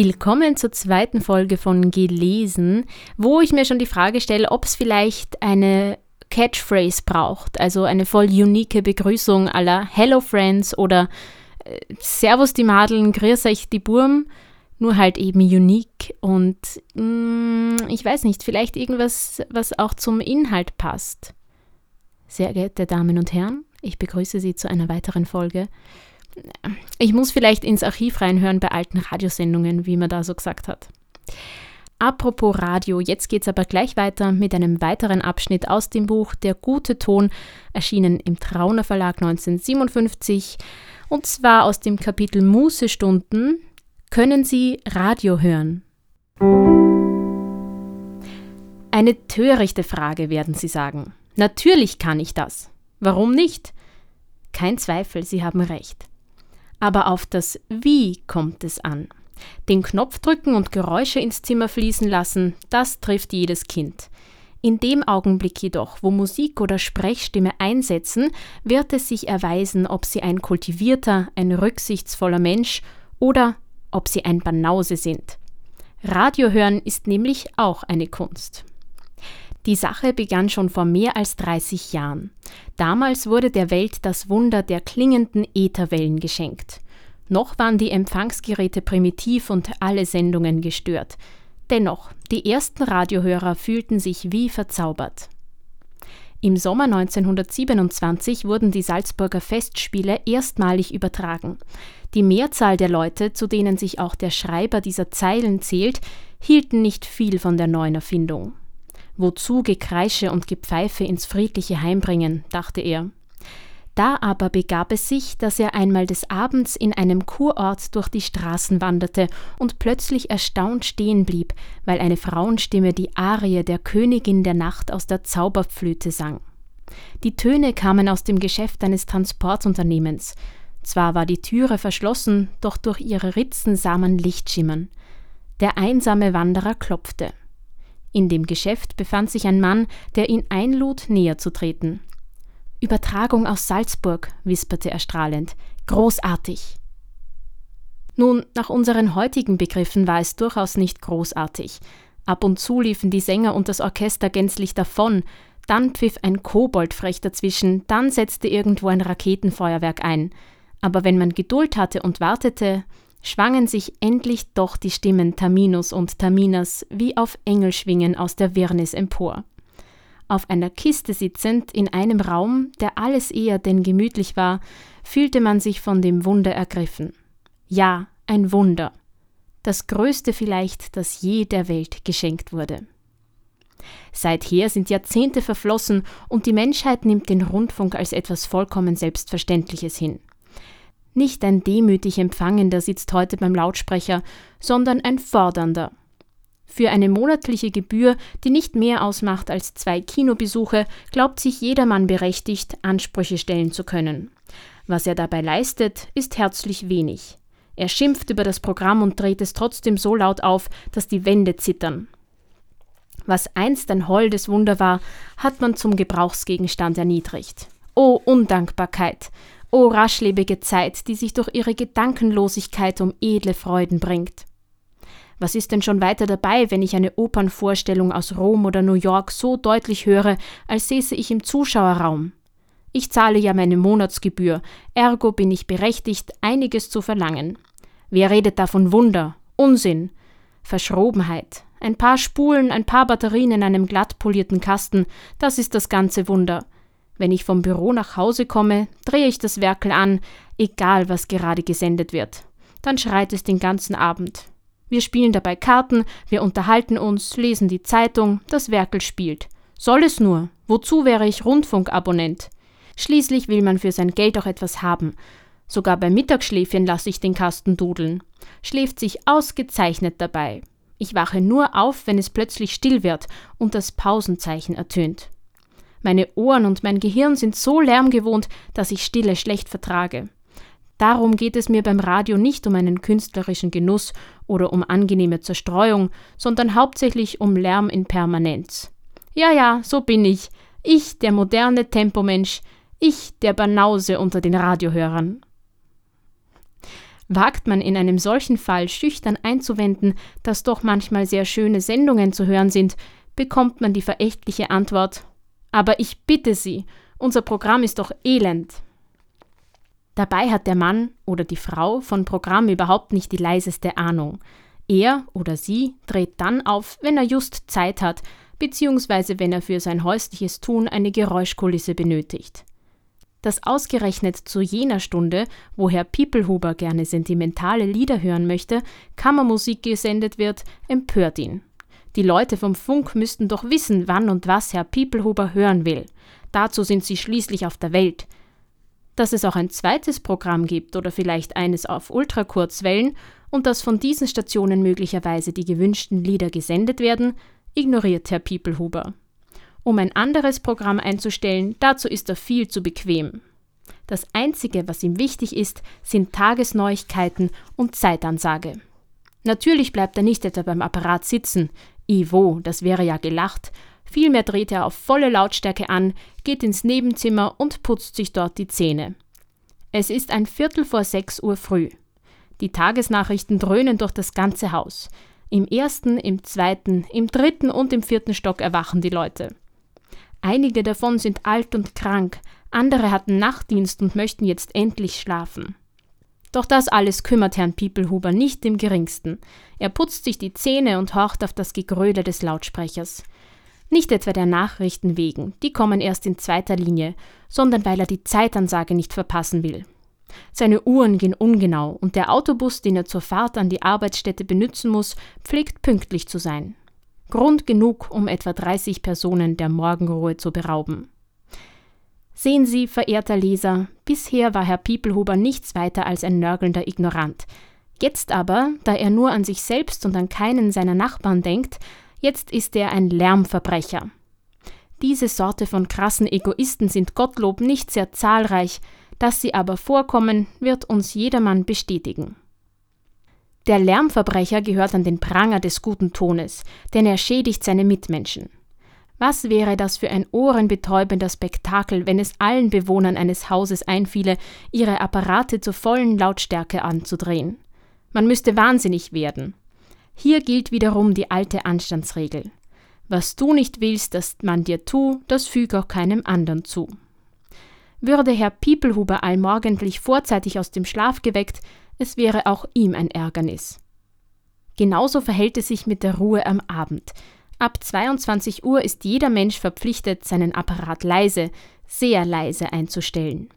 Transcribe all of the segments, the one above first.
Willkommen zur zweiten Folge von Gelesen, wo ich mir schon die Frage stelle, ob es vielleicht eine Catchphrase braucht, also eine voll unique Begrüßung aller Hello Friends oder äh, Servus die Madeln, grüß euch die Burm, nur halt eben unique und mh, mm, ich weiß nicht, vielleicht irgendwas, was auch zum Inhalt passt. Sehr geehrte Damen und Herren, ich begrüße Sie zu einer weiteren Folge ich muss vielleicht ins Archiv reinhören bei alten Radiosendungen, wie man da so gesagt hat. Apropos Radio, jetzt geht es aber gleich weiter mit einem weiteren Abschnitt aus dem Buch Der gute Ton, erschienen im Trauner Verlag 1957, und zwar aus dem Kapitel Mußestunden Können Sie Radio hören? Eine törichte Frage, werden Sie sagen. Natürlich kann ich das. Warum nicht? Kein Zweifel, Sie haben recht. Aber auf das Wie kommt es an. Den Knopf drücken und Geräusche ins Zimmer fließen lassen, das trifft jedes Kind. In dem Augenblick jedoch, wo Musik oder Sprechstimme einsetzen, wird es sich erweisen, ob sie ein kultivierter, ein rücksichtsvoller Mensch oder ob sie ein Banause sind. Radio hören ist nämlich auch eine Kunst. Die Sache begann schon vor mehr als 30 Jahren. Damals wurde der Welt das Wunder der klingenden Ätherwellen geschenkt. Noch waren die Empfangsgeräte primitiv und alle Sendungen gestört. Dennoch, die ersten Radiohörer fühlten sich wie verzaubert. Im Sommer 1927 wurden die Salzburger Festspiele erstmalig übertragen. Die Mehrzahl der Leute, zu denen sich auch der Schreiber dieser Zeilen zählt, hielten nicht viel von der neuen Erfindung. Wozu Gekreische und Gepfeife ins friedliche Heim bringen, dachte er. Da aber begab es sich, dass er einmal des Abends in einem Kurort durch die Straßen wanderte und plötzlich erstaunt stehen blieb, weil eine Frauenstimme die Arie der Königin der Nacht aus der Zauberflöte sang. Die Töne kamen aus dem Geschäft eines Transportunternehmens. Zwar war die Türe verschlossen, doch durch ihre Ritzen sah man Licht schimmern. Der einsame Wanderer klopfte. In dem Geschäft befand sich ein Mann, der ihn einlud, näher zu treten. Übertragung aus Salzburg, wisperte er strahlend. Großartig. Nun, nach unseren heutigen Begriffen war es durchaus nicht großartig. Ab und zu liefen die Sänger und das Orchester gänzlich davon, dann pfiff ein Kobold frech dazwischen, dann setzte irgendwo ein Raketenfeuerwerk ein. Aber wenn man Geduld hatte und wartete, schwangen sich endlich doch die Stimmen Taminus und Taminas wie auf Engelschwingen aus der Wirrnis empor. Auf einer Kiste sitzend in einem Raum, der alles eher denn gemütlich war, fühlte man sich von dem Wunder ergriffen. Ja, ein Wunder. Das größte vielleicht, das je der Welt geschenkt wurde. Seither sind Jahrzehnte verflossen und die Menschheit nimmt den Rundfunk als etwas vollkommen Selbstverständliches hin. Nicht ein demütig Empfangender sitzt heute beim Lautsprecher, sondern ein Fordernder. Für eine monatliche Gebühr, die nicht mehr ausmacht als zwei Kinobesuche, glaubt sich jedermann berechtigt, Ansprüche stellen zu können. Was er dabei leistet, ist herzlich wenig. Er schimpft über das Programm und dreht es trotzdem so laut auf, dass die Wände zittern. Was einst ein holdes Wunder war, hat man zum Gebrauchsgegenstand erniedrigt. O Undankbarkeit! O raschlebige Zeit, die sich durch ihre Gedankenlosigkeit um edle Freuden bringt. Was ist denn schon weiter dabei, wenn ich eine Opernvorstellung aus Rom oder New York so deutlich höre, als säße ich im Zuschauerraum? Ich zahle ja meine Monatsgebühr, ergo bin ich berechtigt, einiges zu verlangen. Wer redet da von Wunder? Unsinn. Verschrobenheit. Ein paar Spulen, ein paar Batterien in einem glatt polierten Kasten, das ist das ganze Wunder. Wenn ich vom Büro nach Hause komme, drehe ich das Werkel an, egal was gerade gesendet wird. Dann schreit es den ganzen Abend. Wir spielen dabei Karten, wir unterhalten uns, lesen die Zeitung, das Werkel spielt. Soll es nur? Wozu wäre ich Rundfunkabonnent? Schließlich will man für sein Geld auch etwas haben. Sogar beim Mittagsschläfchen lasse ich den Kasten dudeln. Schläft sich ausgezeichnet dabei. Ich wache nur auf, wenn es plötzlich still wird und das Pausenzeichen ertönt. Meine Ohren und mein Gehirn sind so lärmgewohnt, dass ich Stille schlecht vertrage. Darum geht es mir beim Radio nicht um einen künstlerischen Genuss oder um angenehme Zerstreuung, sondern hauptsächlich um Lärm in Permanenz. Ja, ja, so bin ich. Ich, der moderne Tempomensch, ich, der Banause unter den Radiohörern. Wagt man in einem solchen Fall schüchtern einzuwenden, dass doch manchmal sehr schöne Sendungen zu hören sind, bekommt man die verächtliche Antwort Aber ich bitte Sie, unser Programm ist doch elend. Dabei hat der Mann oder die Frau von Programm überhaupt nicht die leiseste Ahnung. Er oder sie dreht dann auf, wenn er just Zeit hat, beziehungsweise wenn er für sein häusliches Tun eine Geräuschkulisse benötigt. Dass ausgerechnet zu jener Stunde, wo Herr Piepelhuber gerne sentimentale Lieder hören möchte, Kammermusik gesendet wird, empört ihn. Die Leute vom Funk müssten doch wissen, wann und was Herr Piepelhuber hören will. Dazu sind sie schließlich auf der Welt. Dass es auch ein zweites Programm gibt oder vielleicht eines auf Ultrakurzwellen und dass von diesen Stationen möglicherweise die gewünschten Lieder gesendet werden, ignoriert Herr Piepelhuber. Um ein anderes Programm einzustellen, dazu ist er viel zu bequem. Das Einzige, was ihm wichtig ist, sind Tagesneuigkeiten und Zeitansage. Natürlich bleibt er nicht etwa beim Apparat sitzen. Ivo, das wäre ja gelacht. Vielmehr dreht er auf volle Lautstärke an, geht ins Nebenzimmer und putzt sich dort die Zähne. Es ist ein Viertel vor sechs Uhr früh. Die Tagesnachrichten dröhnen durch das ganze Haus. Im ersten, im zweiten, im dritten und im vierten Stock erwachen die Leute. Einige davon sind alt und krank, andere hatten Nachtdienst und möchten jetzt endlich schlafen. Doch das alles kümmert Herrn Piepelhuber nicht im geringsten. Er putzt sich die Zähne und horcht auf das Gegröle des Lautsprechers. Nicht etwa der Nachrichten wegen, die kommen erst in zweiter Linie, sondern weil er die Zeitansage nicht verpassen will. Seine Uhren gehen ungenau und der Autobus, den er zur Fahrt an die Arbeitsstätte benützen muss, pflegt pünktlich zu sein. Grund genug, um etwa 30 Personen der Morgenruhe zu berauben. Sehen Sie, verehrter Leser, bisher war Herr Piepelhuber nichts weiter als ein nörgelnder Ignorant. Jetzt aber, da er nur an sich selbst und an keinen seiner Nachbarn denkt, jetzt ist er ein Lärmverbrecher. Diese Sorte von krassen Egoisten sind Gottlob nicht sehr zahlreich, dass sie aber vorkommen, wird uns jedermann bestätigen. Der Lärmverbrecher gehört an den Pranger des guten Tones, denn er schädigt seine Mitmenschen. Was wäre das für ein ohrenbetäubender Spektakel, wenn es allen Bewohnern eines Hauses einfiele, ihre Apparate zur vollen Lautstärke anzudrehen? Man müsste wahnsinnig werden. Hier gilt wiederum die alte Anstandsregel. Was du nicht willst, dass man dir tu, das füg auch keinem anderen zu. Würde Herr Piepelhuber allmorgendlich vorzeitig aus dem Schlaf geweckt, es wäre auch ihm ein Ärgernis. Genauso verhält es sich mit der Ruhe am Abend. Ab 22 Uhr ist jeder Mensch verpflichtet, seinen Apparat leise, sehr leise einzustellen.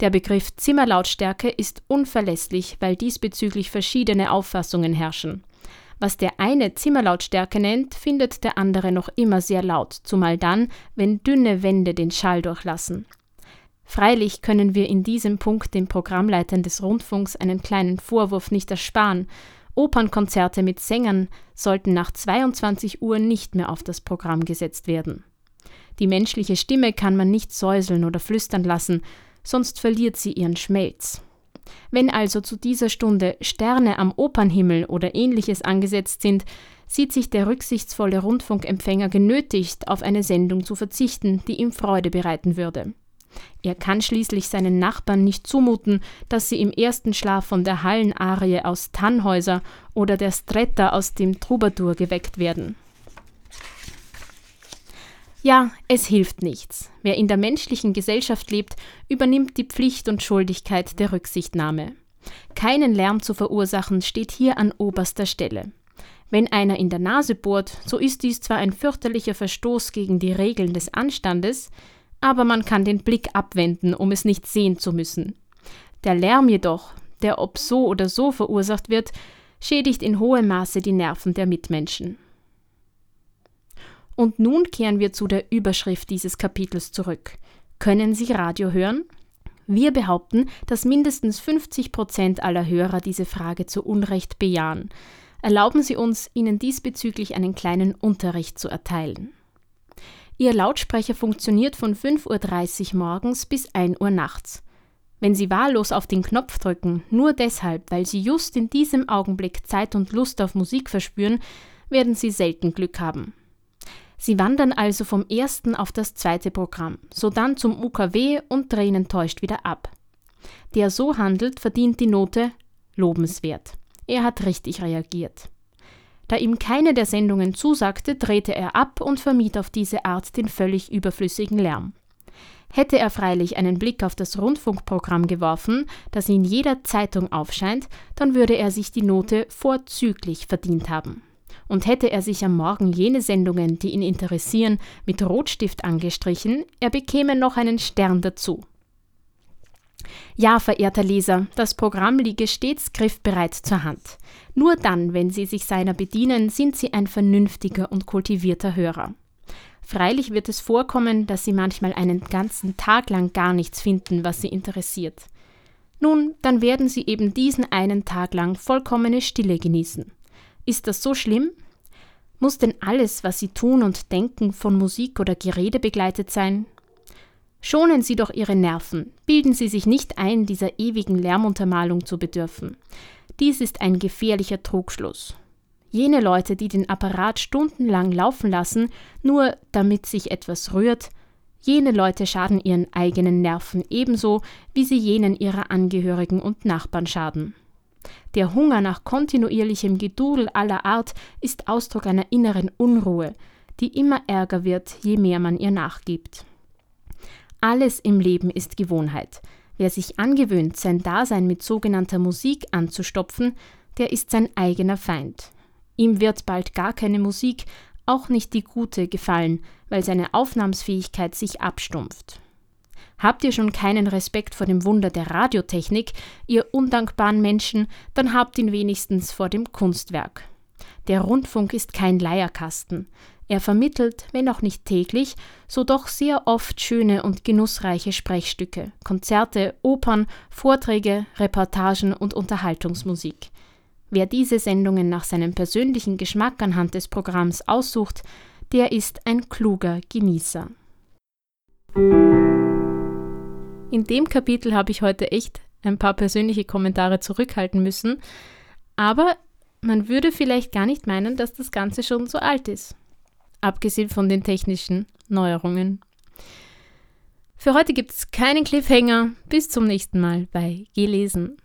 Der Begriff Zimmerlautstärke ist unverlässlich, weil diesbezüglich verschiedene Auffassungen herrschen. Was der eine Zimmerlautstärke nennt, findet der andere noch immer sehr laut, zumal dann, wenn dünne Wände den Schall durchlassen. Freilich können wir in diesem Punkt den Programmleitern des Rundfunks einen kleinen Vorwurf nicht ersparen. Opernkonzerte mit Sängern sollten nach 22 Uhr nicht mehr auf das Programm gesetzt werden. Die menschliche Stimme kann man nicht säuseln oder flüstern lassen, sonst verliert sie ihren Schmelz. Wenn also zu dieser Stunde Sterne am Opernhimmel oder ähnliches angesetzt sind, sieht sich der rücksichtsvolle Rundfunkempfänger genötigt, auf eine Sendung zu verzichten, die ihm Freude bereiten würde. Er kann schließlich seinen Nachbarn nicht zumuten, dass sie im ersten Schlaf von der Hallenarie aus Tannhäuser oder der Stretta aus dem Troubadour geweckt werden. Ja, es hilft nichts. Wer in der menschlichen Gesellschaft lebt, übernimmt die Pflicht und Schuldigkeit der Rücksichtnahme. Keinen Lärm zu verursachen steht hier an oberster Stelle. Wenn einer in der Nase bohrt, so ist dies zwar ein fürchterlicher Verstoß gegen die Regeln des Anstandes, aber man kann den Blick abwenden, um es nicht sehen zu müssen. Der Lärm jedoch, der ob so oder so verursacht wird, schädigt in hohem Maße die Nerven der Mitmenschen. Und nun kehren wir zu der Überschrift dieses Kapitels zurück. Können Sie Radio hören? Wir behaupten, dass mindestens 50 Prozent aller Hörer diese Frage zu Unrecht bejahen. Erlauben Sie uns, Ihnen diesbezüglich einen kleinen Unterricht zu erteilen. Ihr Lautsprecher funktioniert von 5.30 Uhr morgens bis 1 Uhr nachts. Wenn Sie wahllos auf den Knopf drücken, nur deshalb, weil Sie just in diesem Augenblick Zeit und Lust auf Musik verspüren, werden Sie selten Glück haben. Sie wandern also vom ersten auf das zweite Programm, sodann zum UKW und drehen enttäuscht wieder ab. Der so handelt, verdient die Note lobenswert. Er hat richtig reagiert. Da ihm keine der Sendungen zusagte, drehte er ab und vermied auf diese Art den völlig überflüssigen Lärm. Hätte er freilich einen Blick auf das Rundfunkprogramm geworfen, das in jeder Zeitung aufscheint, dann würde er sich die Note vorzüglich verdient haben. Und hätte er sich am Morgen jene Sendungen, die ihn interessieren, mit Rotstift angestrichen, er bekäme noch einen Stern dazu. Ja, verehrter Leser, das Programm liege stets griffbereit zur Hand. Nur dann, wenn Sie sich seiner bedienen, sind Sie ein vernünftiger und kultivierter Hörer. Freilich wird es vorkommen, dass Sie manchmal einen ganzen Tag lang gar nichts finden, was Sie interessiert. Nun, dann werden Sie eben diesen einen Tag lang vollkommene Stille genießen. Ist das so schlimm? Muss denn alles, was Sie tun und denken, von Musik oder Gerede begleitet sein? Schonen Sie doch Ihre Nerven, bilden Sie sich nicht ein, dieser ewigen Lärmuntermalung zu bedürfen. Dies ist ein gefährlicher Trugschluss. Jene Leute, die den Apparat stundenlang laufen lassen, nur damit sich etwas rührt, jene Leute schaden ihren eigenen Nerven ebenso, wie sie jenen ihrer Angehörigen und Nachbarn schaden. Der Hunger nach kontinuierlichem Gedudel aller Art ist Ausdruck einer inneren Unruhe, die immer ärger wird, je mehr man ihr nachgibt. Alles im Leben ist Gewohnheit. Wer sich angewöhnt, sein Dasein mit sogenannter Musik anzustopfen, der ist sein eigener Feind. Ihm wird bald gar keine Musik, auch nicht die gute, gefallen, weil seine Aufnahmsfähigkeit sich abstumpft. Habt ihr schon keinen Respekt vor dem Wunder der Radiotechnik, ihr undankbaren Menschen, dann habt ihn wenigstens vor dem Kunstwerk. Der Rundfunk ist kein Leierkasten. Er vermittelt, wenn auch nicht täglich, so doch sehr oft schöne und genussreiche Sprechstücke, Konzerte, Opern, Vorträge, Reportagen und Unterhaltungsmusik. Wer diese Sendungen nach seinem persönlichen Geschmack anhand des Programms aussucht, der ist ein kluger Genießer. In dem Kapitel habe ich heute echt ein paar persönliche Kommentare zurückhalten müssen, aber man würde vielleicht gar nicht meinen, dass das Ganze schon so alt ist abgesehen von den technischen Neuerungen. Für heute gibt es keinen Cliffhanger. Bis zum nächsten Mal bei Gelesen.